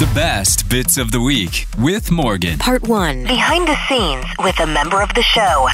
The best bits of the week with Morgan. Part 1 Behind the scenes with a member of the show.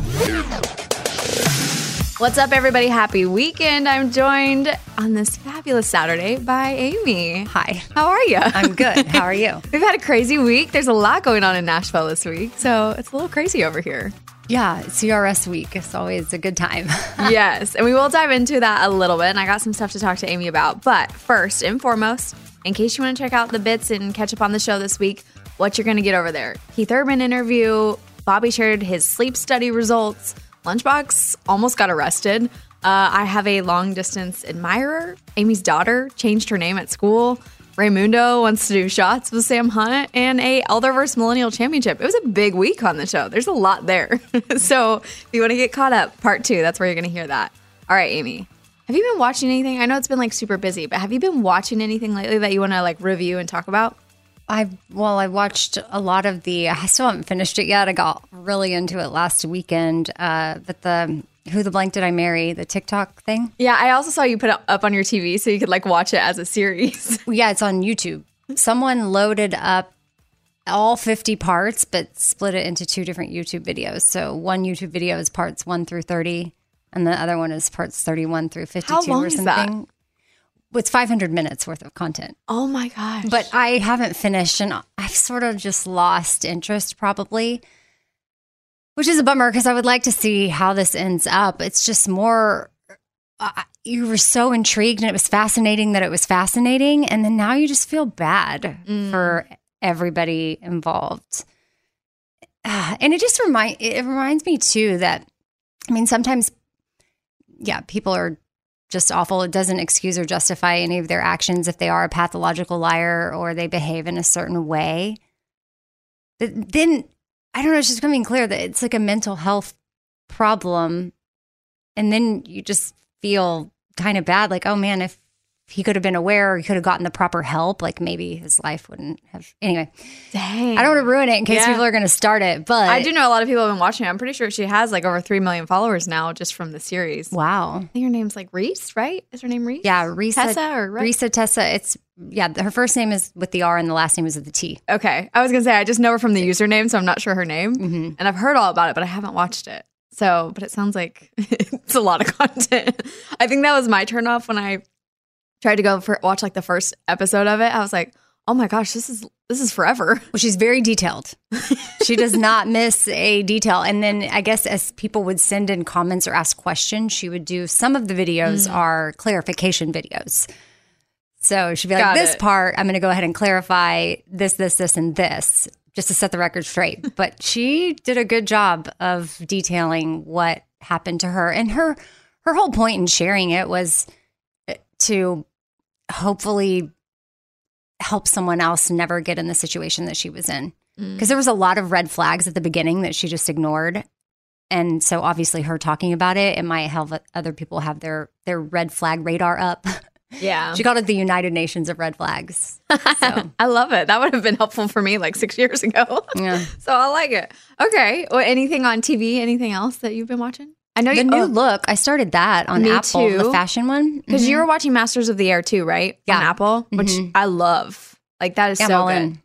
What's up, everybody? Happy weekend. I'm joined on this fabulous Saturday by Amy. Hi. How are you? I'm good. How are you? We've had a crazy week. There's a lot going on in Nashville this week, so it's a little crazy over here. Yeah, CRS week. It's always a good time. yes, and we will dive into that a little bit, and I got some stuff to talk to Amy about. But first and foremost, in case you want to check out the bits and catch up on the show this week, what you're going to get over there. Keith Urban interview, Bobby shared his sleep study results, Lunchbox almost got arrested. Uh, I have a long distance admirer. Amy's daughter changed her name at school. Raymundo wants to do shots with Sam Hunt and a Elderverse Millennial Championship. It was a big week on the show. There's a lot there. so if you want to get caught up, part two, that's where you're going to hear that. All right, Amy. Have you been watching anything? I know it's been like super busy, but have you been watching anything lately that you want to like review and talk about? I well, I watched a lot of the. I still haven't finished it yet. I got really into it last weekend. Uh, but the who the blank did I marry? The TikTok thing. Yeah, I also saw you put it up on your TV so you could like watch it as a series. yeah, it's on YouTube. Someone loaded up all 50 parts, but split it into two different YouTube videos. So one YouTube video is parts one through 30, and the other one is parts 31 through 52 How long or is something. that? It's 500 minutes worth of content. Oh my gosh. But I haven't finished and I've sort of just lost interest probably, which is a bummer because I would like to see how this ends up. It's just more, uh, you were so intrigued and it was fascinating that it was fascinating. And then now you just feel bad Mm. for everybody involved. Ah, and it just remind it reminds me too that I mean sometimes yeah, people are just awful. It doesn't excuse or justify any of their actions if they are a pathological liar or they behave in a certain way. Th- Then I don't know, it's just becoming clear that it's like a mental health problem. And then you just feel kind of bad, like, oh man, if he could have been aware or he could have gotten the proper help, like maybe his life wouldn't have. Anyway, Dang. I don't want to ruin it in case Yeah. people are going to start it, but I do know a lot of people have been watching it. I'm pretty sure she has like over 3 million followers now just from the series. Wow. I think her name's like Reese, right? Is her name Reese? Yeah, Reesa Teesa or Re- Reesa Teesa. It's yeah. Her first name is with the R and the last name is with the T. Okay. I was going to say, I just know her from the username, so I'm not sure her name. Mm-hmm. And I've heard all about it, but I haven't watched it. So, but it sounds like it's a lot of content. I think that was my turn off when I tried to go for watch like the first episode of it. I was like, oh my gosh, this is this is forever. Well, she's very detailed. she does not miss a detail. And then I guess as people would send in comments or ask questions, she would do some of the videos Mm. are clarification videos. So she'd be like, Got this it. part, I'm going to go ahead and clarify this, this, this, and this, just to set the record straight. but she did a good job of detailing what happened to her. And her her whole point in sharing it was to hopefully help someone else never get in the situation that she was in. Mm. Because there was a lot of red flags at the beginning that she just ignored. And so obviously her talking about it, it might help other people have their their red flag radar up Yeah. She called it the United Nations of red flags. So, I love it. That would have been helpful for me like six years ago. yeah. so I like it. Okay. Well, anything on TV? Anything else that you've been watching? I know The you. new oh, look, I started that on Apple, too. the fashion one. because Mhm. you were watching Masters of the Air too, right? Yeah. On Apple, which Mhm. I love. Like that is Yeah, so good. in.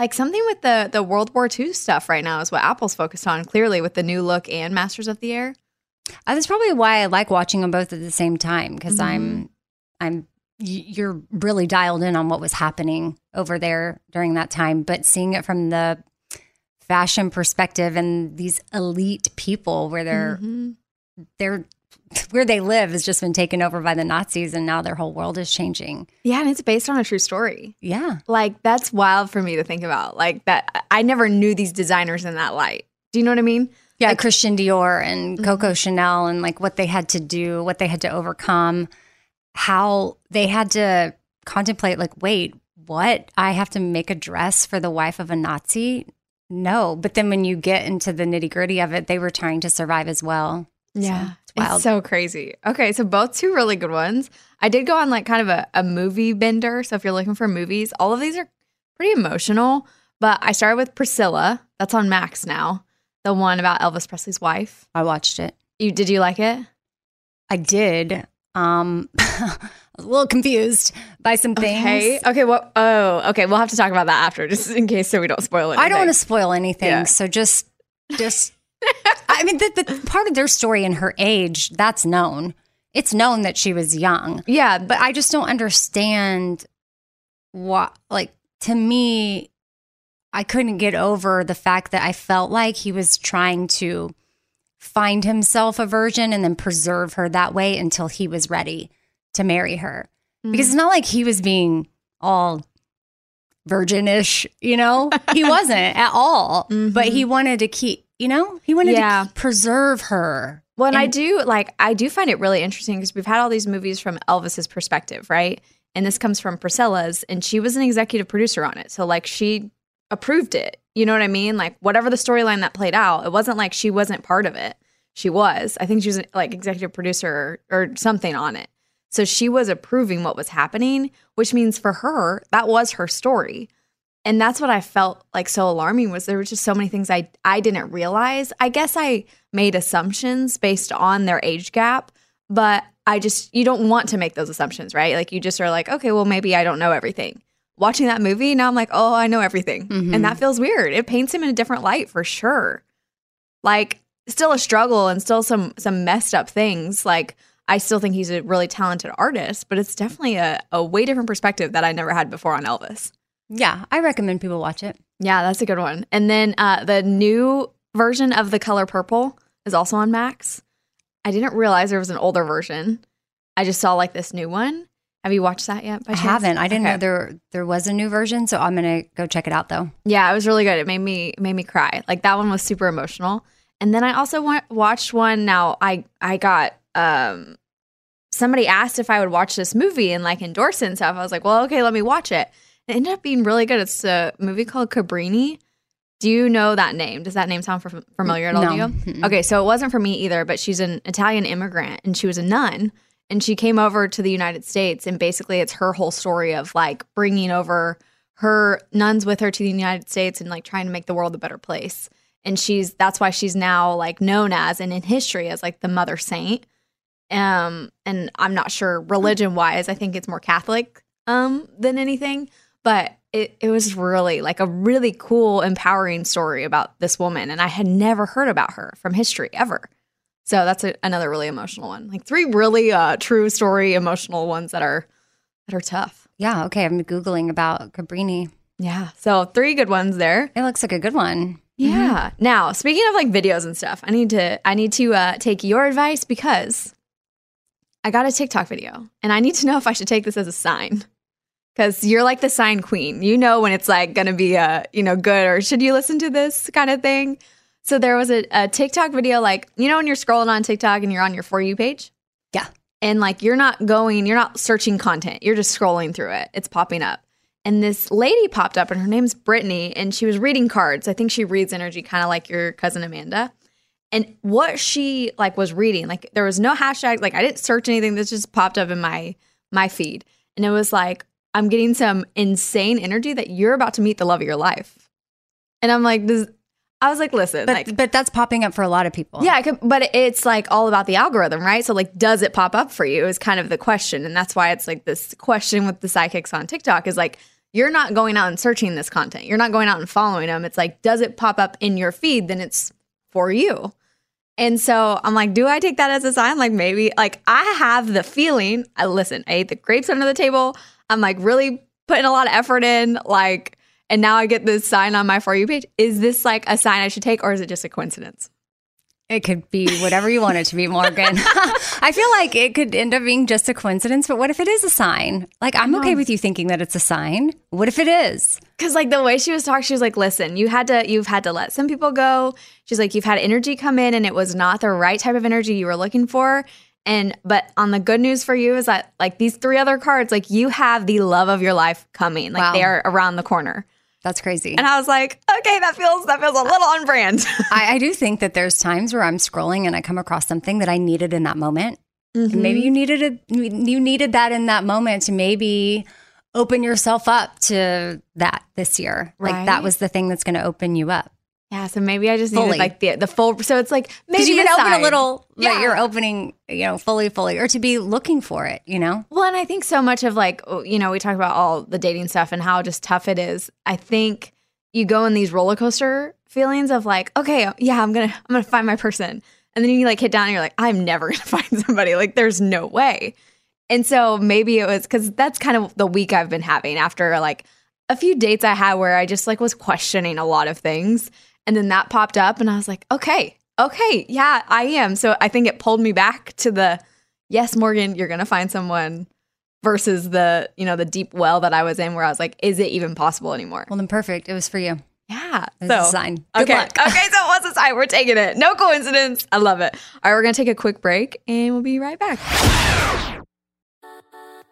Like something with the the World War II stuff right now is what Apple's focused on. Clearly, with the new look and Masters of the Air. Uh, That's probably why I like watching them both at the same time because Mm-hmm. I'm, I'm, you're really dialed in on what was happening over there during that time. But seeing it from the fashion perspective and these elite people where they're, Mhm. They're, where they live has just been taken over by the Nazis and now their whole world is changing. Yeah, and it's based on a true story. Yeah. Like that's wild for me to think about. Like that, I never knew these designers in that light. Do you know what I mean? Yeah, Christian Dior Mm-hmm. and Coco Chanel and like what they had to do, what they had to overcome, how they had to contemplate like, wait, what? I have to make a dress for the wife of a Nazi? No. But then when you get into the nitty gritty of it, they were trying to survive as well. Yeah. it's wild. It's so crazy. Okay, so both two really good ones. I did go on like kind of a, a movie bender. So if you're looking for movies, all of these are pretty emotional. But I started with Priscilla. That's on Max now. The one about Elvis Presley's wife. I watched it. You did you like it? I did. Um, I was a little confused by some things. Okay. Okay. What? Oh, okay. We'll have to talk about that after, just in case, so we don't spoil it. I don't want to spoil anything. Yeah. So just, just, I mean, the, the part of their story and her age, that's known. It's known that she was young, Yeah, but I just don't understand what, like, to me, I couldn't get over the fact that I felt like he was trying to find himself a virgin and then preserve her that way until he was ready to marry her. Because it's mm-hmm. not like he was being all virginish, you know? He wasn't at all. But he mm-hmm. wanted to keep, you know, he wanted Yeah. to preserve her. Well, and I do like I do find it really interesting because we've had all these movies from Elvis's perspective, right? And this comes from Priscilla's, and she was an executive producer on it, so like she approved it. You know what I mean? Like whatever the storyline that played out, it wasn't like she wasn't part of it. She was. I think she was like executive producer or, or something on it. So she was approving what was happening, which means for her that was her story. And that's what I felt like so alarming was there were just so many things I I didn't realize. I guess I made assumptions based on their age gap, but I just you don't want to make those assumptions, right? Like you just are like, okay, well maybe I don't know everything. Watching that movie, now I'm like, oh, I know everything. Mhm. And that feels weird. It paints him in a different light for sure. Like still a struggle and still some some messed up things. Like I still think he's a really talented artist, but it's definitely a, a way different perspective that I never had before on Elvis. Yeah, I recommend people watch it. Yeah, that's a good one. And then uh, the new version of The Color Purple is also on Max. I didn't realize there was an older version. I just saw like this new one. Have you watched that yet? I haven't. I didn't Okay. know there there was a new version, so I'm gonna go check it out though. Yeah, it was really good. It made me made me cry. Like that one was super emotional. And then I also wa- watched one. Now I I got um somebody asked if I would watch this movie and like endorse it and stuff. I was like, well, okay, let me watch it. It ended up being really good. It's a movie called Cabrini. Do you know that name? Does that name sound familiar at all to you? Okay, so it wasn't for me either, but she's an Italian immigrant and she was a nun and she came over to the United States and basically it's her whole story of like bringing over her nuns with her to the United States and like trying to make the world a better place. And she's that's why she's now like known as and in history as like the mother saint. Um and I'm not sure religion wise, I think it's more Catholic um than anything, but it, it was really like a really cool, empowering story about this woman. And I had never heard about her from history ever. So that's a, another really emotional one. Like three really uh, true story, emotional ones that are that are tough. Yeah, okay. I'm googling about Cabrini. Yeah. So three good ones there. It looks like a good one. Yeah. Now, speaking of like videos and stuff, I need to I need to uh, take your advice because I got a TikTok video and I need to know if I should take this as a sign. Cuz you're like the sign queen. You know when it's like to be uh, you know, good or should you listen to this kind of thing. So there was a, a TikTok video like, you know when you're scrolling on TikTok and you're on your for you page? Yeah. And like you're not going, you're not searching content. You're just scrolling through it. It's popping up and this lady popped up and her name's Brittany and she was reading cards. I think she reads energy kind of like your cousin Amanda. And what she like was reading, like there was no hashtag, like I didn't search anything. This just popped up in my my feed, and it was like, I'm getting some insane energy that you're about to meet the love of your life. And I'm like, this, I was like, listen, But like, but that's popping up for a lot of people. yeah, could, but it's like all about the algorithm, right? So, like, does it pop up for you? Is kind of the question, and that's why it's like this question with the psychics on TikTok is like, you're not going out and searching this content. You're not going out and following them. It's like, does it pop up in your feed? Then it's for you. And so I'm like, do I take that as a sign? Like maybe, like I have the feeling. I listen. I ate the grapes under the table. I'm like really putting a lot of effort in. Like, and now I get this sign on my for you page. Is this like a sign I should take, or is it just a coincidence? It could be whatever you want it to be, Morgan. I feel like it could end up being just a coincidence, but what if it is a sign? Like, I'm okay um, with you thinking that it's a sign. What if it is? Because like the way she was talking, she was like, "Listen, you had to, you've had to let some people go." She's like, "You've had energy come in, and it was not the right type of energy you were looking for." And but on the good news for you is that like these three other cards, like you have the love of your life coming, like Wow. they are around the corner. That's crazy. And I was like, okay, that feels that feels a little on brand. I, I do think that there's times where I'm scrolling and I come across something that I needed in that moment. Mm-hmm. maybe you needed a, You needed that in that moment to maybe open yourself up to that this year. Like that was the thing that's going to open you up. Yeah, so maybe I just Fully. needed like the the full. So it's like maybe you can a open a little, yeah. Yeah. you're opening, you know, fully, fully, or to be looking for it, you know? Well, and I think so much of like, oh, you know, we talk about all the dating stuff and how just tough it is. I think you go in these roller coaster feelings of like, okay, yeah, I'm gonna, I'm gonna find my person, and then you like hit down and you're like, I'm never gonna find somebody. Like, there's no way. And so maybe it was because that's kind of the week I've been having after like a few dates I had where I just like was questioning a lot of things, and then that popped up, and I was like, okay, okay, yeah, I am. So I think it pulled me back to the yes, Morgan, you're gonna find someone versus the you know the deep well that I was in where I was like, is it even possible anymore? Well, then perfect. It was for you. Yeah, It's a sign. Good okay, luck. okay, so it was a sign. We're taking it. No coincidence. I love it. All right, we're gonna take a quick break and we'll be right back.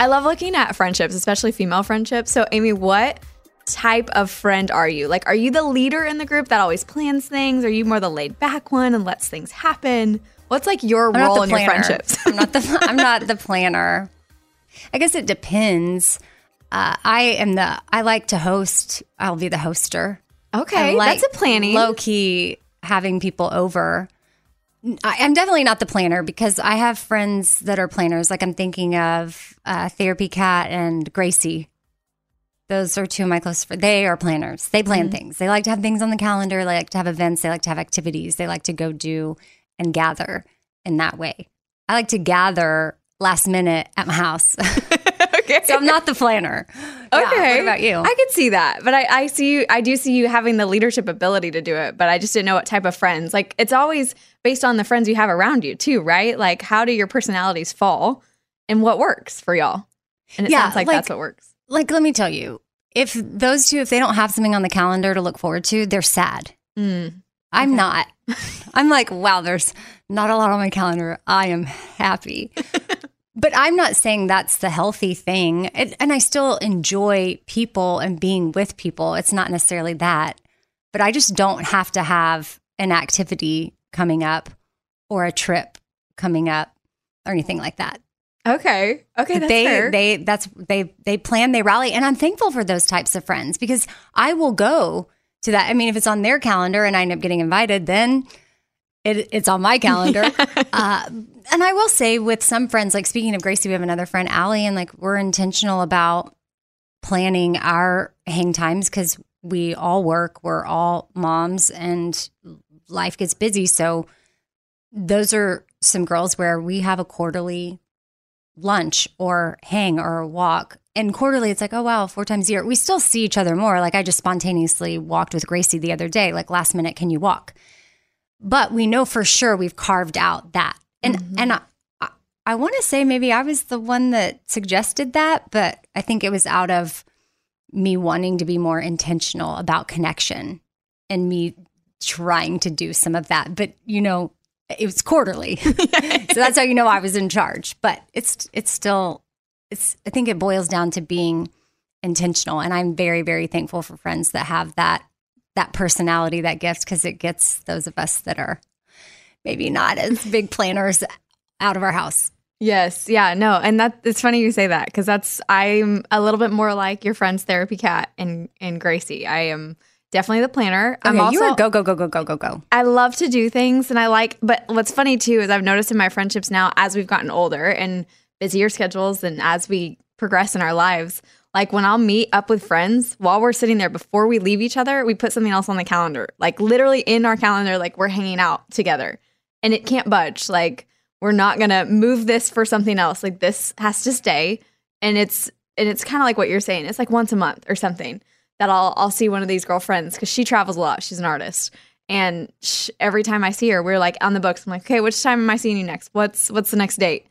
I love looking at friendships, especially female friendships. So, Amy, what type of friend are you? Like, are you the leader in the group that always plans things? Are you more the laid back one and lets things happen? What's like your I'm role in your friendships? I'm not the I'm not the planner. I guess it depends. Uh, I am the I like to host. I'll be the hoster. Okay, like that's a planning. Low key having people over. I, I'm definitely not the planner because I have friends that are planners. Like I'm thinking of uh, Therapy Cat and Gracie. Those are two of my close friends. They are planners. They plan Mm-hmm. things. They like to have things on the calendar. They like to have events. They like to have activities. They like to go do and gather in that way. I like to gather last minute at my house. okay. So I'm not the planner. Yeah, Okay. what about you? I could see that, but I, I see you. I do see you having the leadership ability to do it, but I just didn't know what type of friends. Like it's always based on the friends you have around you too, right? Like how do your personalities fall, and what works for y'all? And it Yeah, sounds like, like- that's what works. like, let me tell you, if those two, if they don't have something on the calendar to look forward to, they're sad. Mm. I'm not. I'm like, wow, there's not a lot on my calendar. I am happy. but I'm not saying that's the healthy thing. And, and I still enjoy people and being with people. It's not necessarily that. But I just don't have to have an activity coming up or a trip coming up or anything like that. Okay. Okay. That's they fair. they that's they they plan they rally and i'm thankful for those types of friends because i will go to that i mean if it's on their calendar and i end up getting invited then it, it's on my calendar uh, and i will say with some friends like speaking of gracie we have another friend Allie, and like we're intentional about planning our hang times because we all work we're all moms and life gets busy so those are some girls where we have a quarterly lunch or hang or a walk. And quarterly, it's like, oh, wow, four times a year. We still see each other more. Like I just spontaneously walked with Gracie the other day, like last minute, can you walk? But we know for sure we've carved out that. And, mm-hmm. and I, I, I want to say maybe I was the one that suggested that, but I think it was out of me wanting to be more intentional about connection and me trying to do some of that. But, you know, it was quarterly. so that's how you know I was in charge. But it's it's still it's I think it boils down to being intentional and I'm very very thankful for friends that have that that personality, that gift cuz it gets those of us that are maybe not as big planners out of our house. Yes, yeah, no, and that it's funny you say that because that's I'm a little bit more like your friend's therapy cat and and Gracie. I am definitely the planner. I'm also you are go go go go go go go. I love to do things and I like, but what's funny too is I've noticed in my friendships now as we've gotten older and busier schedules and as we progress in our lives, like when I'll meet up with friends while we're sitting there before we leave each other, we put something else on the calendar, like literally in our calendar, like we're hanging out together and it can't budge. Like we're not going to move this for something else. Like this has to stay. And it's, and it's kind of like what you're saying. It's like once a month or something that I'll I'll see one of these girlfriends because she travels a lot. She's an artist, and sh- every time I see her, we're like on the books. I'm like, okay, which time am I seeing you next? What's what's the next date?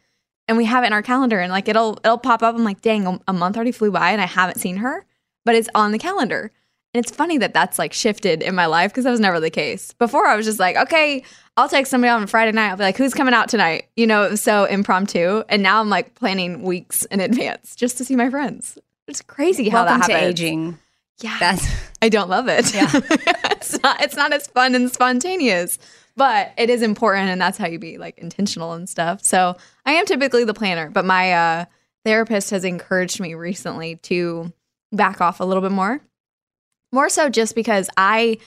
And we have it in our calendar, and like it'll it'll pop up. I'm like, dang, a, month already flew by, and I haven't seen her, but it's on the calendar. And it's funny that that's like shifted in my life because that was never the case. Before I was just like, okay, I'll text somebody on Friday night. I'll be like, who's coming out tonight? You know, it was so impromptu. And now I'm like planning weeks in advance just to see my friends. It's crazy how Welcome that happens. aging. Yeah. That's I don't love it. Yeah. it's not it's not as fun and spontaneous, but it is important and that's how you be like intentional and stuff. So, I am typically the planner, but my uh therapist has encouraged me recently to back off a little bit more. More so just because I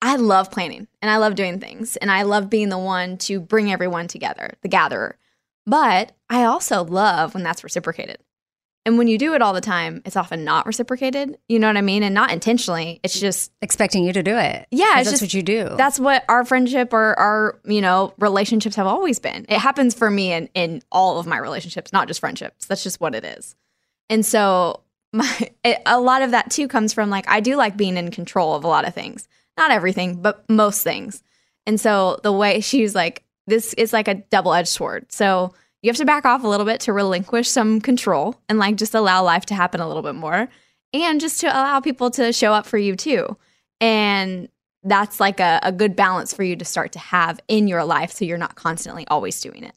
I love planning and I love doing things and I love being the one to bring everyone together, the gatherer. But I also love when that's reciprocated. And when you do it all the time, it's often not reciprocated. You know what I mean? And not intentionally. It's just expecting you to do it. Yeah, it's that's just what you do. That's what our friendship or our, you know, relationships have always been. It happens for me in in all of my relationships, not just friendships. That's just what it is. And so my it, a lot of that too comes from like I do like being in control of a lot of things. Not everything, but most things. And so the way she's like this is like a double-edged sword. So you have to back off a little bit to relinquish some control and like just allow life to happen a little bit more and just to allow people to show up for you too. And that's like a, a good balance for you to start to have in your life so you're not constantly always doing it.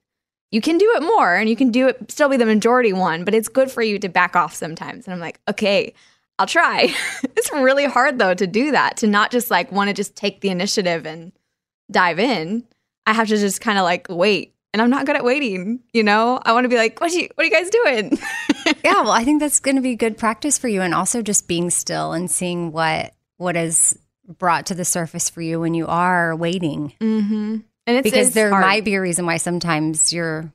You can do it more and you can do it still be the majority one, but it's good for you to back off sometimes. And I'm like, okay, I'll try. it's really hard though to do that, to not just like want to just take the initiative and dive in. I have to just kind of like wait. And I'm not good at waiting, you know? I want to be like, what are you what are you guys doing? yeah, well, I think that's going to be good practice for you, and also just being still and seeing what what is brought to the surface for you when you are waiting. Mm-hmm. And it's because there hard. might be a reason why sometimes you're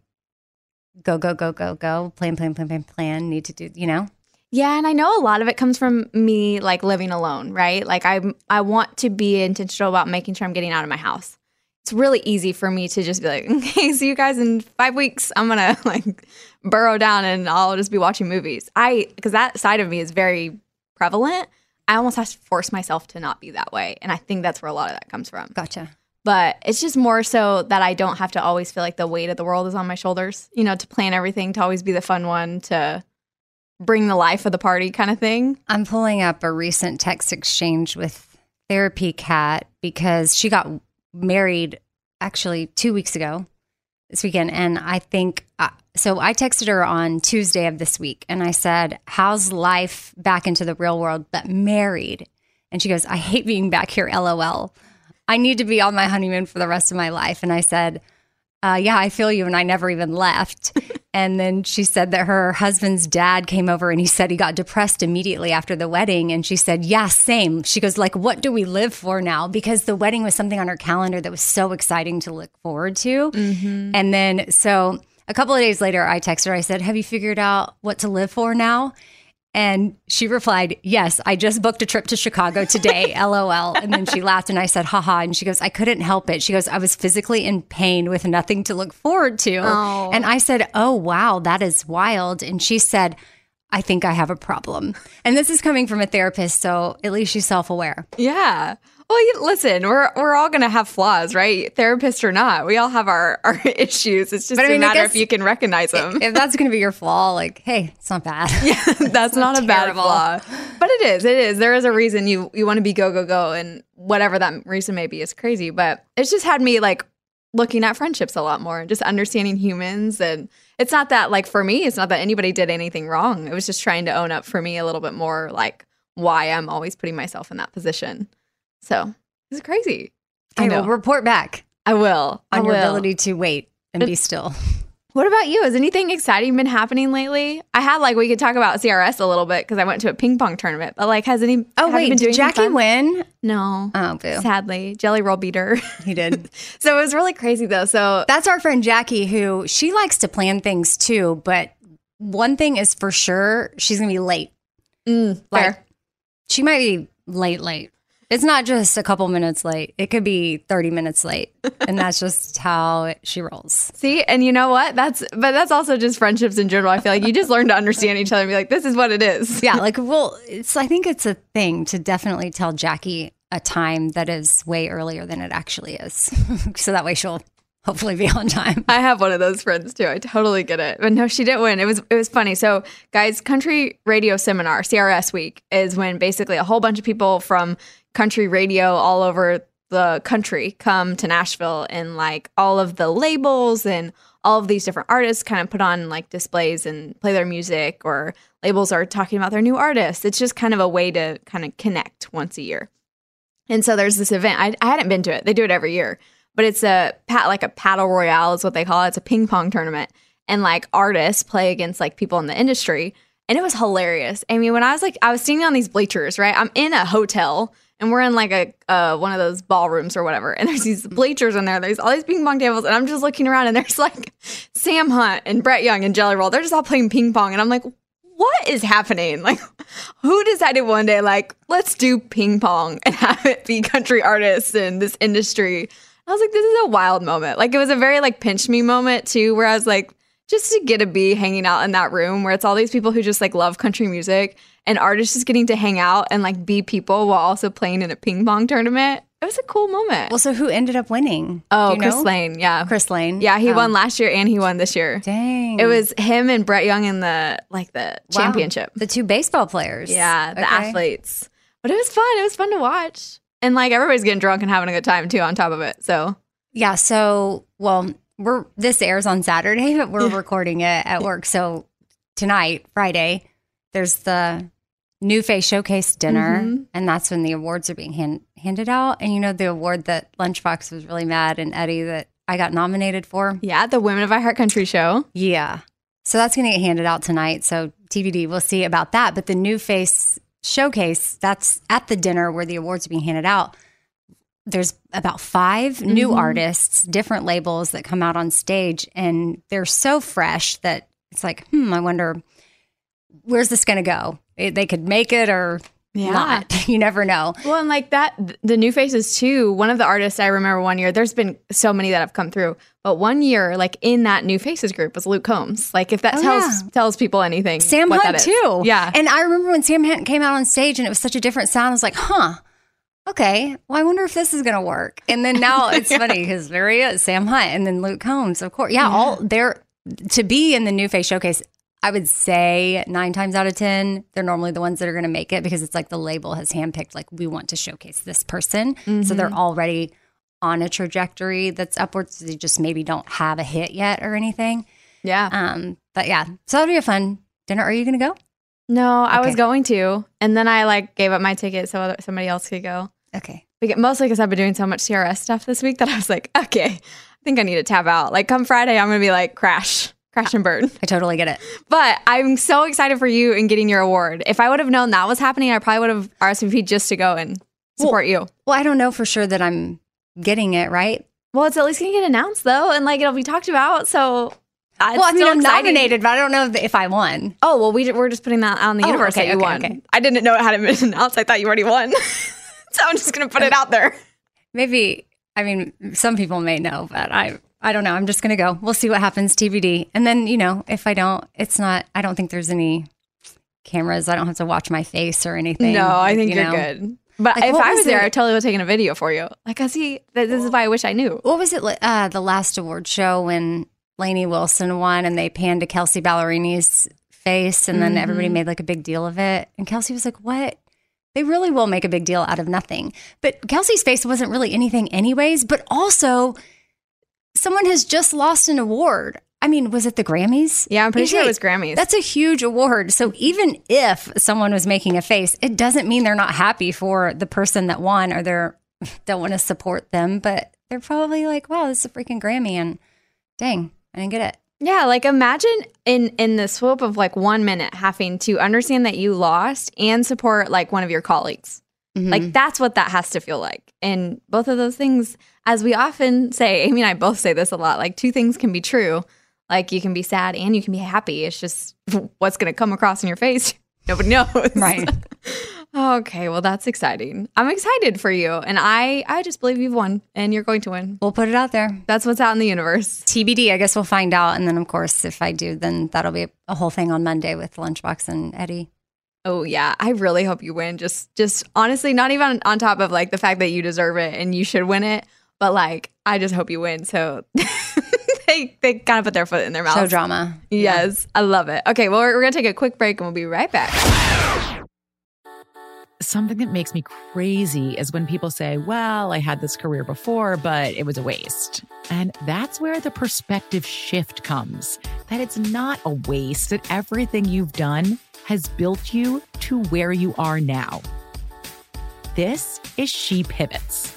go go go go go plan plan plan plan plan need to do you know Yeah, and I know a lot of it comes from me like living alone, right? Like I I want to be intentional about making sure I'm getting out of my house. It's really easy for me to just be like, okay, see you guys in five weeks. I'm gonna like burrow down and I'll just be watching movies. I because that side of me is very prevalent. I almost have to force myself to not be that way, and I think that's where a lot of that comes from. Gotcha. But it's just more so that I don't have to always feel like the weight of the world is on my shoulders. You know, to plan everything, to always be the fun one, to bring the life of the party kind of thing. I'm pulling up a recent text exchange with Therapy Cat because she got married actually two weeks ago this weekend. And I think, uh, so I texted her on Tuesday of this week and I said, How's life back into the real world, but married? And she goes, I hate being back here, lol. I need to be on my honeymoon for the rest of my life. And I said, uh, yeah, I feel you. And I never even left. And then she said that her husband's dad came over and he said he got depressed immediately after the wedding. And she said, yeah, same. She goes, like, what do we live for now? Because the wedding was something on her calendar that was so exciting to look forward to. Mm-hmm. And then, so a couple of days later, I texted her, I said, have you figured out what to live for now? And she replied, Yes, I just booked a trip to Chicago today, lol. And then she laughed and I said, Haha. And she goes, I couldn't help it. She goes, I was physically in pain with nothing to look forward to. Oh. And I said, Oh, wow, that is wild. And she said, I think I have a problem. And this is coming from a therapist. So at least she's self aware. Yeah. Well, you, listen, we're we're all gonna have flaws, right? Therapist or not, we all have our our issues. It's just But I a mean, I matter if you can recognize them. If that's going to be your flaw, like, hey, it's not bad. yeah, that's not, a bad flaw, but it is. It is. There is a reason you you want to be go go go, and whatever that reason may be is crazy. But it's just had me like looking at friendships a lot more and just understanding humans. And it's not that like for me, it's not that anybody did anything wrong. It was just trying to own up for me a little bit more, like why I'm always putting myself in that position. So it's crazy. I know. well, report back I will. I on your will. ability to wait and be still. What about you? Has anything exciting been happening lately? I had like we could talk about CRS a little bit because I went to a ping pong tournament. But like, has any? Oh, wait, been did Jackie win? No. Oh, boo. Sadly, Jelly Roll beat her. He did. so it was really crazy though. So That's our friend Jackie, who she likes to plan things too. But one thing is for sure, she's gonna be late. mm, Like fair. she might be late, late. It's not just a couple minutes late. It could be 30 minutes late. and that's just how she rolls. See, and you know what? That's but that's also just friendships in general. I feel like you just learn to understand each other and be like, this is what it is. Yeah, like well, it's I think it's a thing to definitely tell Jackie a time that is way earlier than it actually is. so that way she'll hopefully be on time. I have one of those friends too. I totally get it. But no, she didn't win. It was it was funny. So, guys, country radio seminar, CRS week is when basically a whole bunch of people from country radio all over the country come to Nashville and like all of the labels and all of these different artists kind of put on like displays and play their music or labels are talking about their new artists. It's just kind of a way to kind of connect once a year. And so there's this event. I, I hadn't been to it. They do it every year, but it's a pat like a paddle royale is what they call it. It's a ping pong tournament, and like artists play against like people in the industry, and it was hilarious. I mean, when I was like, I was sitting on these bleachers, right? I'm in a hotel, and we're in like a uh, one of those ballrooms or whatever, and there's these bleachers in there. There's all these ping pong tables, and I'm just looking around, and there's like Sam Hunt and Brett Young and Jelly Roll. They're just all playing ping pong, and I'm like, what is happening? Like, who decided one day, like, let's do ping pong and have it be country artists in this industry? I was like, this is a wild moment. Like, it was a very, like, pinch me moment, too, where I was like, just to get to be hanging out in that room where it's all these people who just, like, love country music and artists just getting to hang out and, like, be people while also playing in a ping pong tournament. It was a cool moment. Well, so who ended up winning? oh, Chris know? Lane. Yeah. Chris Lane. Yeah, he Oh. won last year and he won this year. Dang. It was him and Brett Young in the, like, the Wow. championship. The two baseball players. Yeah, the Okay. athletes. But it was fun. It was fun to watch. And like everybody's getting drunk and having a good time too on top of it. So Yeah. So, well, we're this airs on Saturday, but we're recording it at work. So tonight, Friday, there's the New Face Showcase dinner, Mhm. and that's when the awards are being hand, handed out. And you know, the award that Lunchbox was really mad and Eddie that I got nominated for. yeah, the Women of I Heart Country show. Yeah. So that's going to get handed out tonight. So TBD, we'll see about that. But the New Face Showcase, that's at the dinner where the awards are being handed out. There's about 5 new Mhm. artists, different labels that come out on stage, and they're so fresh that it's like, hmm, I wonder where's this going to go? It, they could make it or Yeah. not. You never know. Well, and like that, the new faces too. One of the artists I remember one year, there's been so many that have come through, but one year, like in that new faces group was Luke Combs. Like if that Oh, tells yeah. tells people anything, Sam Hunt too. Yeah. And I remember when Sam Hunt came out on stage and it was such a different sound. I was like, huh. Okay, well, I wonder if this is gonna work. And then now it's funny because there he is, Sam Hunt, and then Luke Combs, of course. Yeah, all they're to be in the New Face Showcase. I would say nine times out of ten, they're normally the ones that are going to make it because it's like the label has handpicked, like we want to showcase this person, so they're Mhm. already on a trajectory that's upwards. They just maybe don't have a hit yet or anything. Yeah. Um, but yeah, so that'll be a fun dinner. Are you going to go? No, I was going to, and then I like gave up my ticket so other, somebody else could go. Okay. Beca- Mostly because I've been doing so much CRS stuff this week that I was like, okay, I think I need to tap out. Like come Friday, I'm gonna be like crash, crash and burn. I totally get it. But I'm so excited for you and getting your award. If I would have known that was happening, I probably would have RSVP'd just to go and support you. Well, I don't know for sure that I'm getting it right. Well, it's at least gonna get announced though, and like it'll be talked about. So, uh, it's well, I mean, still I'm exciting. nominated, but I don't know if- if I won. Oh well, we we're just putting that out in the Oh, universe okay, that you okay, won. okay. I didn't know it hadn't been announced. I thought you already won, so I'm just gonna put it out there. Maybe. I mean, some people may know, but I. I don't know. I'm just gonna go. We'll see what happens. TBD. And then you know, if I don't, it's not. I don't think there's any cameras. I don't have to watch my face or anything. No, I think you you're know. good. But Like, if I was was there? I totally would have taken a video for you. Like, I see. This is why I wish I knew. What was it? Uh, the last award show when Lainey Wilson won, and they panned to Kelsea Ballerini's face, and then everybody Mhm. made like a big deal of it. And Kelsea was like, "What?" They really will make a big deal out of nothing. But Kelsea's face wasn't really anything, anyways. But also, someone has just lost an award. I mean, was it the Grammys? Yeah, I'm pretty sure it was Grammys. That's a huge award. So even if someone was making a face, it doesn't mean they're not happy for the person that won or they're don't want to support them. But they're probably like, wow, this is a freaking Grammy. And dang, I didn't get it. Yeah, like imagine in in the swoop of like one minute having to understand that you lost and support like one of your colleagues. Mm-hmm. Like that's what that has to feel like. And both of those things, as we often say, Amy and I both say this a lot. Like two things can be true. Like you can be sad and you can be happy. It's just what's going to come across in your face. Nobody knows. Right. okay, well that's exciting. I'm excited for you, and I I just believe you've won, and you're going to win. We'll put it out there. That's what's out in the universe. TBD, I guess we'll find out. And then, of course, if I do, then that'll be a whole thing on Monday with Lunchbox and Eddie. Oh yeah, I really hope you win. Just just honestly, not even on, on top of like the fact that you deserve it and you should win it, but like I just hope you win. So they they kind of put their foot in their mouth. Show drama. Yes, I love it. Okay, well we're, we're gonna take a quick break and we'll be right back. Something that makes me crazy is when people say, Well, I had this career before, but it was a waste. And that's where the perspective shift comes that it's not a waste, that everything you've done has built you to where you are now. This is She Pivots,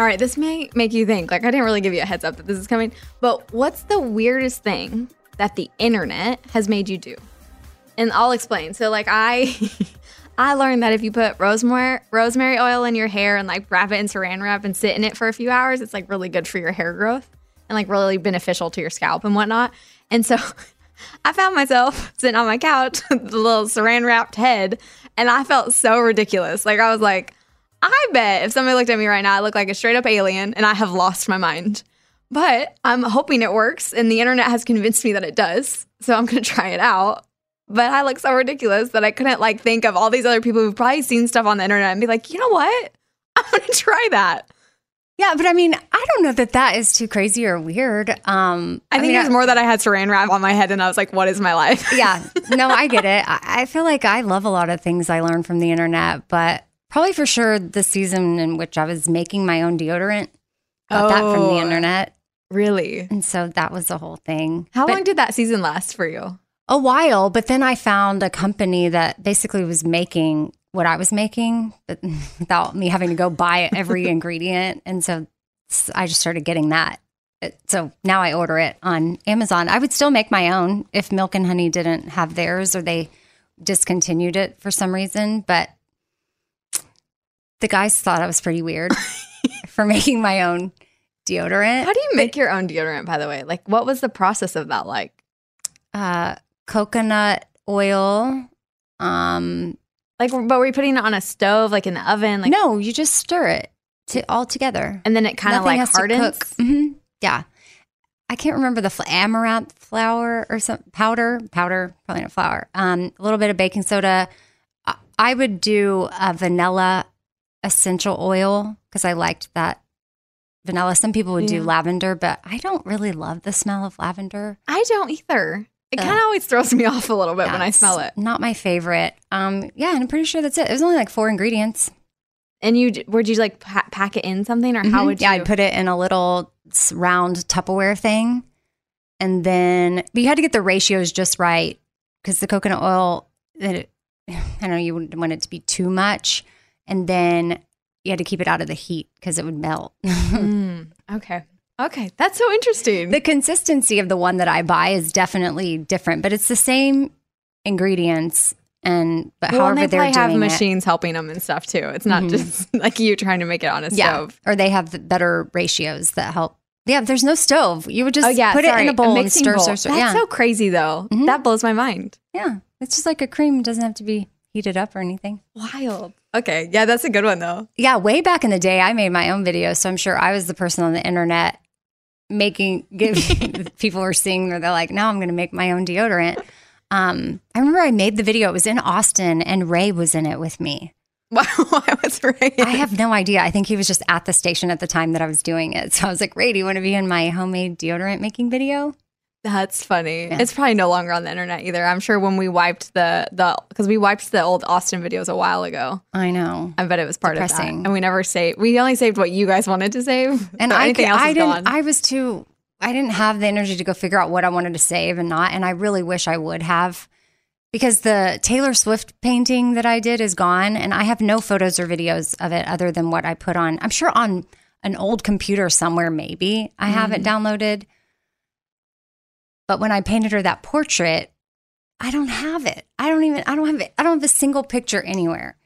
All right, this may make you think. Like, I didn't really give you a heads up that this is coming, but what's the weirdest thing that the internet has made you do? And I'll explain. So, like, I. I learned that if you put rosemary rosemary oil in your hair and like wrap it in saran wrap and sit in it for a few hours, it's like really good for your hair growth and like really beneficial to your scalp and whatnot. And so I found myself sitting on my couch with the little saran wrapped head, and I felt so ridiculous. Like I was like, I bet if somebody looked at me right now, I look like a straight up alien, and I have lost my mind. But I'm hoping it works, and the internet has convinced me that it does. So I'm gonna try it out. But I look so ridiculous that I couldn't like think of all these other people who've probably seen stuff on the internet and be like, you know what? I'm gonna try that. Yeah, but I mean, I don't know that that is too crazy or weird. Um, I, think mean, it was more that I had saran wrap on my head and I was like, what is my life? yeah, no, I get it. I, I feel like I love a lot of things I learned from the internet, but probably for sure the season in which I was making my own deodorant, got that from the Oh, internet. Really? And so that was the whole thing. How But- long did that season last for you? a while, but then I found a company that basically was making what I was making, but without me having to go buy every ingredient. And so I just started getting that. So now I order it on Amazon. I would still make my own if Milk and Honey didn't have theirs or they discontinued it for some reason. But the guys thought I was pretty weird for making my own deodorant. How do you make your own deodorant, by the way? Like, what was the process of that like? uh, coconut oil. Um, Like, but were you putting it on a stove, like in the oven? Like, no, you just stir it to, all together. and then it kind of like hardens. Mhm. Yeah. I can't remember the fl- amaranth flour or some powder, powder, probably not flour. Um, a little bit of baking soda. I- I would do a vanilla essential oil because I liked that vanilla. Some people would do lavender, but I don't really love the smell of lavender. I don't either. It kind of always throws me off a little bit Yeah, when I smell it. Not my favorite. Um, yeah, and I'm pretty sure that's it. It was only like four ingredients. And you, would you like pa- pack it in something, or how Mhm. would you? Yeah, I'd put it in a little round Tupperware thing, and then but you had to get the ratios just right because the coconut oil. It, I don't know you wouldn't want it to be too much, and then you had to keep it out of the heat because it would melt. Mm, okay, okay, that's so interesting. the consistency of the one that I buy is definitely different, but it's the same ingredients. And but well, however they they're probably have doing it- machines helping them and stuff too. It's not Mhm. just like you trying to make it on a yeah, stove. or they have the better ratios that help. Yeah, there's no stove. You would just oh yeah, put sorry, it in a bowl and stir, bowl. stir, stir. That's yeah. so crazy though. Mhm. That blows my mind. Yeah, it's just like a cream. It doesn't have to be heated up or anything. Wild. Okay, yeah, that's a good one though. Yeah, way back in the day, I made my own videos, so I'm sure I was the person on the internet making. Give, people were seeing where they're like, "Now I'm going to make my own deodorant." Um, I remember I made the video. It was in Austin, and Ray was in it with me. Why, why was Ray? I have no idea. I think he was just at the station at the time that I was doing it. So I was like, "Ray, do you want to be in my homemade deodorant making video?" That's funny. Yeah. It's probably no longer on the internet either. I'm sure when we wiped the the because we wiped the old Austin videos a while ago. I know. I bet it was part of Depressing. that, and we never saved. We only saved what you guys wanted to save, And So I, could- else I didn't. gone. I was too. I didn't have the energy to go figure out what I wanted to save and not. And I really wish I would have, because the Taylor Swift painting that I did is gone, and I have no photos or videos of it other than what I put on. I'm sure on an old computer somewhere. Maybe I have it mm. downloaded. But when I painted her that portrait, I don't have it. I don't even. I don't have it. I don't have a single picture anywhere,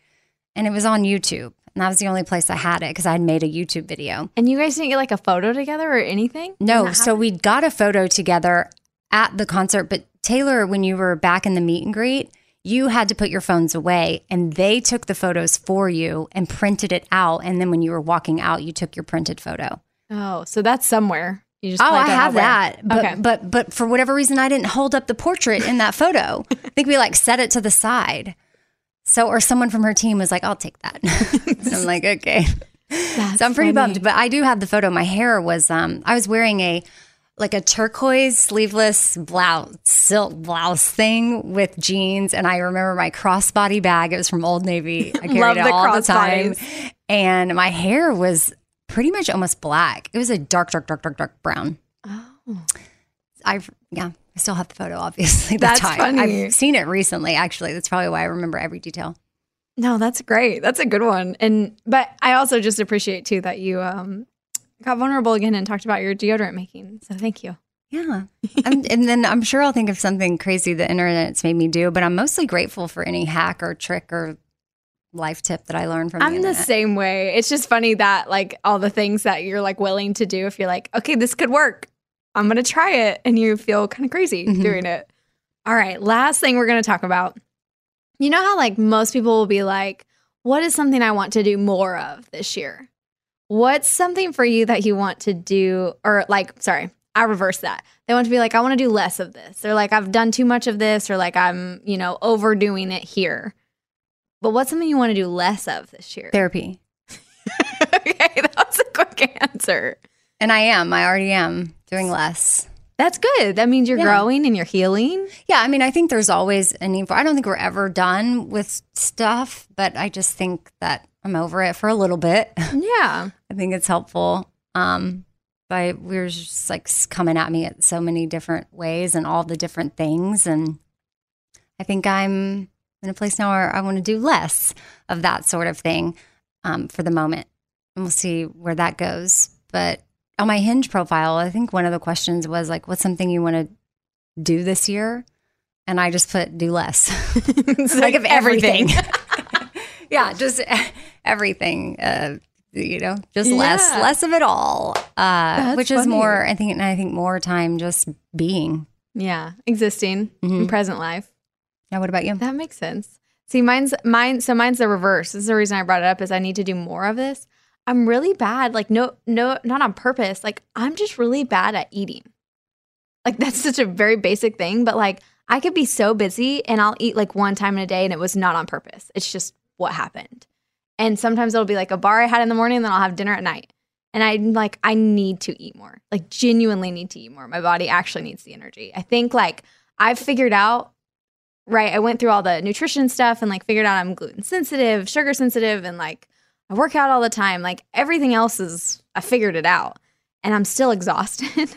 and it was on YouTube. And that was the only place I had it because I had made a YouTube video. and you guys didn't get like a photo together or anything? No, so we got a photo together at the concert, but Taylor, when you were back in the meet and greet, you had to put your phones away and they took the photos for you and printed it out. And then when you were walking out, you took your printed photo. Oh, so that's somewhere. You just oh, I have that. But, okay. but but for whatever reason, I didn't hold up the portrait in that photo. I think we like set it to the side. So, or someone from her team was like, "I'll take that." so I'm like, "Okay." That's so I'm pretty funny. bummed, but I do have the photo. My hair was um I was wearing a like a turquoise sleeveless blouse, silk blouse thing with jeans, and I remember my crossbody bag. It was from Old Navy. I carried Love it all the time, crossbodies. and my hair was pretty much almost black. It was a dark, dark, dark, dark, dark brown. Oh. I've yeah, I still have the photo. Obviously, That's time funny. I've seen it recently. Actually, that's probably why I remember every detail. No, that's great. That's a good one. And but I also just appreciate too that you um got vulnerable again and talked about your deodorant making. So thank you. Yeah. and, and then I'm sure I'll think of something crazy the internet's made me do, but I'm mostly grateful for any hack or trick or life tip that I learned from I'm the the same way. It's just funny that like all the things that you're like willing to do if you're like, okay, this could work. I'm going to try it and you feel kind of crazy Mhm. doing it. All right, last thing we're going to talk about. You know how like most people will be like, what is something I want to do more of this year? What's something for you that you want to do or like sorry, I reverse that. They want to be like I want to do less of this. Or like I've done too much of this or like I'm, you know, overdoing it here. But what's something you want to do less of this year? Therapy. okay, that was a quick answer. And I am. I already am doing less. That's good. That means you're Yeah. growing and you're healing. Yeah, I mean, I think there's always a need for. I don't think we're ever done with stuff, but I just think that I'm over it for a little bit. Yeah. I think it's helpful. Um, by we're just like coming at me at so many different ways and all the different things, and I think I'm in a place now where I want to do less of that sort of thing um, for the moment, and we'll see where that goes. But on my Hinge profile, I think one of the questions was like, "What's something you want to do this year?" And I just put do less. It's like of everything. everything. yeah, just everything. Uh, you know, just less, Yeah. less of it all. Uh, which is more. I think, and I think more time just being. Yeah, existing in Mhm. present life. Yeah. What about you? That makes sense. See, mine's mine. So mine's the reverse. This is the reason I brought it up. Is I need to do more of this. I'm really bad. Like no, no, not on purpose. Like I'm just really bad at eating. Like that's such a very basic thing, but like I could be so busy and I'll eat like one time in a day, and it was not on purpose. It's just what happened. And sometimes it'll be like a bar I had in the morning, and then I'll have dinner at night. And I'm like, I need to eat more. Like genuinely need to eat more. My body actually needs the energy. I think like I've figured out right? I went through all the nutrition stuff and like figured out I'm gluten sensitive, sugar sensitive, and like I work out all the time. Like everything else is, I figured it out, and I'm still exhausted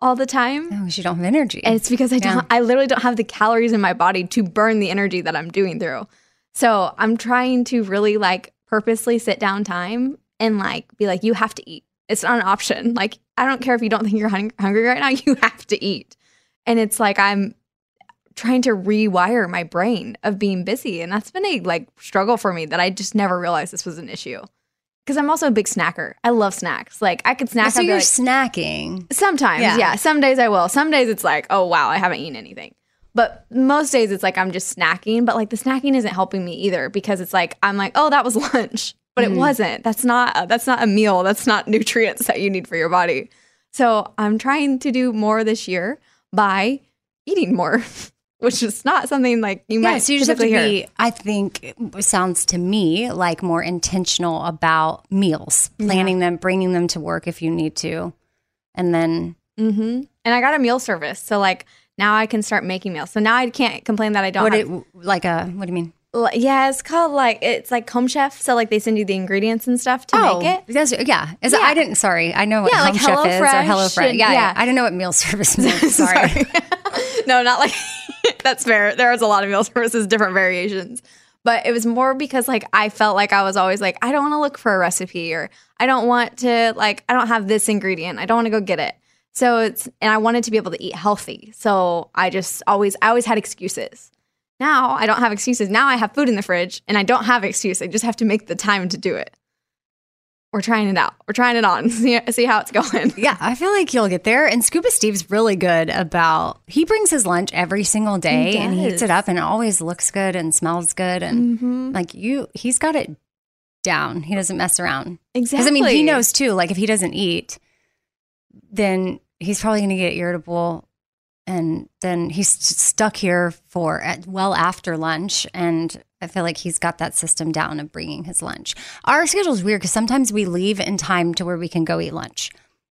all the time. Oh, you don't have energy. And it's because I don't, I literally don't have the calories in my body to burn the energy that I'm doing through. So I'm trying to really like purposely sit down time and like be like, you have to eat. It's not an option. Like, I don't care if you don't think you're hung- hungry right now, you have to eat. And it's like, I'm trying to rewire my brain of being busy. And that's been a like struggle for me that I just never realized this was an issue. Cause I'm also a big snacker. I love snacks. Like I could snack. so you're like- snacking. Sometimes, Yeah. yeah. Some days I will. Some days it's like, oh wow, I haven't eaten anything. But most days it's like I'm just snacking. But like the snacking isn't helping me either because it's like I'm like, oh, that was lunch, but it Mm. wasn't. That's not. a, That's not a meal. That's not nutrients that you need for your body. So I'm trying to do more this year by eating more, which is not something like you Yeah, might so you just have to hear. be. I think it sounds to me like more intentional about meals, planning them, bringing them to work if you need to, and then Mm-hmm. And I got a meal service, so like now I can start making meals. So now I can't complain that I don't. what have, it like a what do you mean? Yeah, it's called like it's like Home Chef. So like they send you the ingredients and stuff to make it. Oh, That's, yeah. Is Yeah. I didn't. Sorry, I know what Yeah, Home like Chef is or HelloFresh HelloFresh. and- Yeah, yeah. I didn't know what meal service meant. Sorry. no, not like that's fair. There was a lot of meal services, different variations. But it was more because like I felt like I was always like, I don't want to look for a recipe or I don't want to like I don't have this ingredient. I don't want to go get it. So it's and I wanted to be able to eat healthy. So I just always I always had excuses. Now I don't have excuses. Now I have food in the fridge and I don't have excuse. I just have to make the time to do it. We're trying it out. We're trying it on. See, see how it's going. Yeah, I feel like you'll get there. And Scuba Steve's really good about he brings his lunch every single day and he heats it up and it always looks good and smells good and Mhm. like you he's got it down. He doesn't mess around. Exactly. Because I mean he knows too, like if he doesn't eat, then he's probably gonna get irritable and then he's stuck here for at, well after lunch and i feel like he's got that system down of bringing his lunch our schedule is weird because sometimes we leave in time to where we can go eat lunch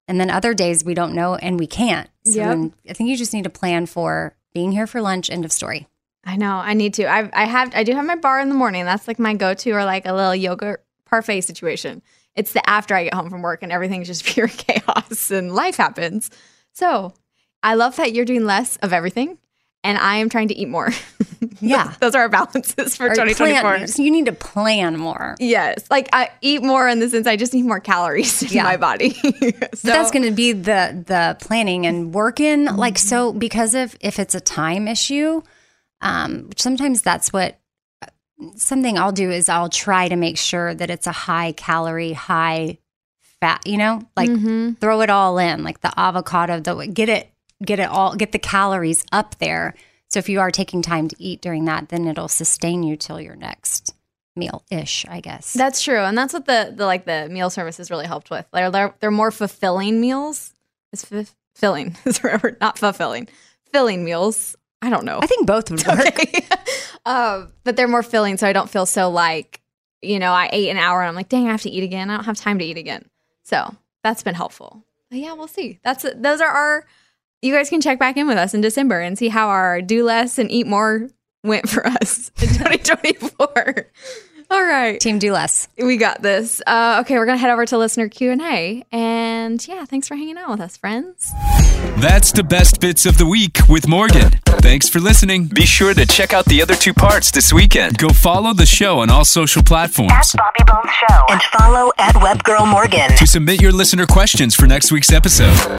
and then other days we don't know and we can't so Yep. i think you just need to plan for being here for lunch end of story I know. I need to. I I have I do have my bar in the morning. That's like my go to or like a little yoga parfait situation. It's the after I get home from work and everything's just pure chaos and life happens. So I love that you're doing less of everything and I am trying to eat more. Yeah. Those are our balances for Or 2024. plan- so you need to plan more. Yes. Like I eat more in the sense I just need more calories in Yeah. my body. But that's going to be the the planning and working Mm-hmm. like so because of if it's a time issue um which sometimes that's what something I'll do is I'll try to make sure that it's a high calorie high fat you know like Mm-hmm. throw it all in like the avocado the get it get it all get the calories up there so if you are taking time to eat during that then it'll sustain you till your next meal ish I guess That's true, and that's what the, the like the meal services really helped with. They're they're, they're more fulfilling meals. It's f- filling. It's forever not fulfilling. Filling meals. I don't know. I think both would work um, but they're more filling, so I don't feel so like you know I ate an hour and I'm like, dang, I have to eat again. I don't have time to eat again. So that's been helpful. But yeah, we'll see. That's those are our. You guys can check back in with us in December and see how our do less and eat more went for us in 2024. All right. Team do less. We got this. Uh, okay, we're gonna head over to listener Q and A, and yeah, thanks for hanging out with us, friends. That's the best bits of the week with Morgan. Thanks for listening. Be sure to check out the other two parts this weekend. Go follow the show on all social platforms. Bobby Bones Show. And follow at Webgirl Morgan. To submit your listener questions for next week's episode.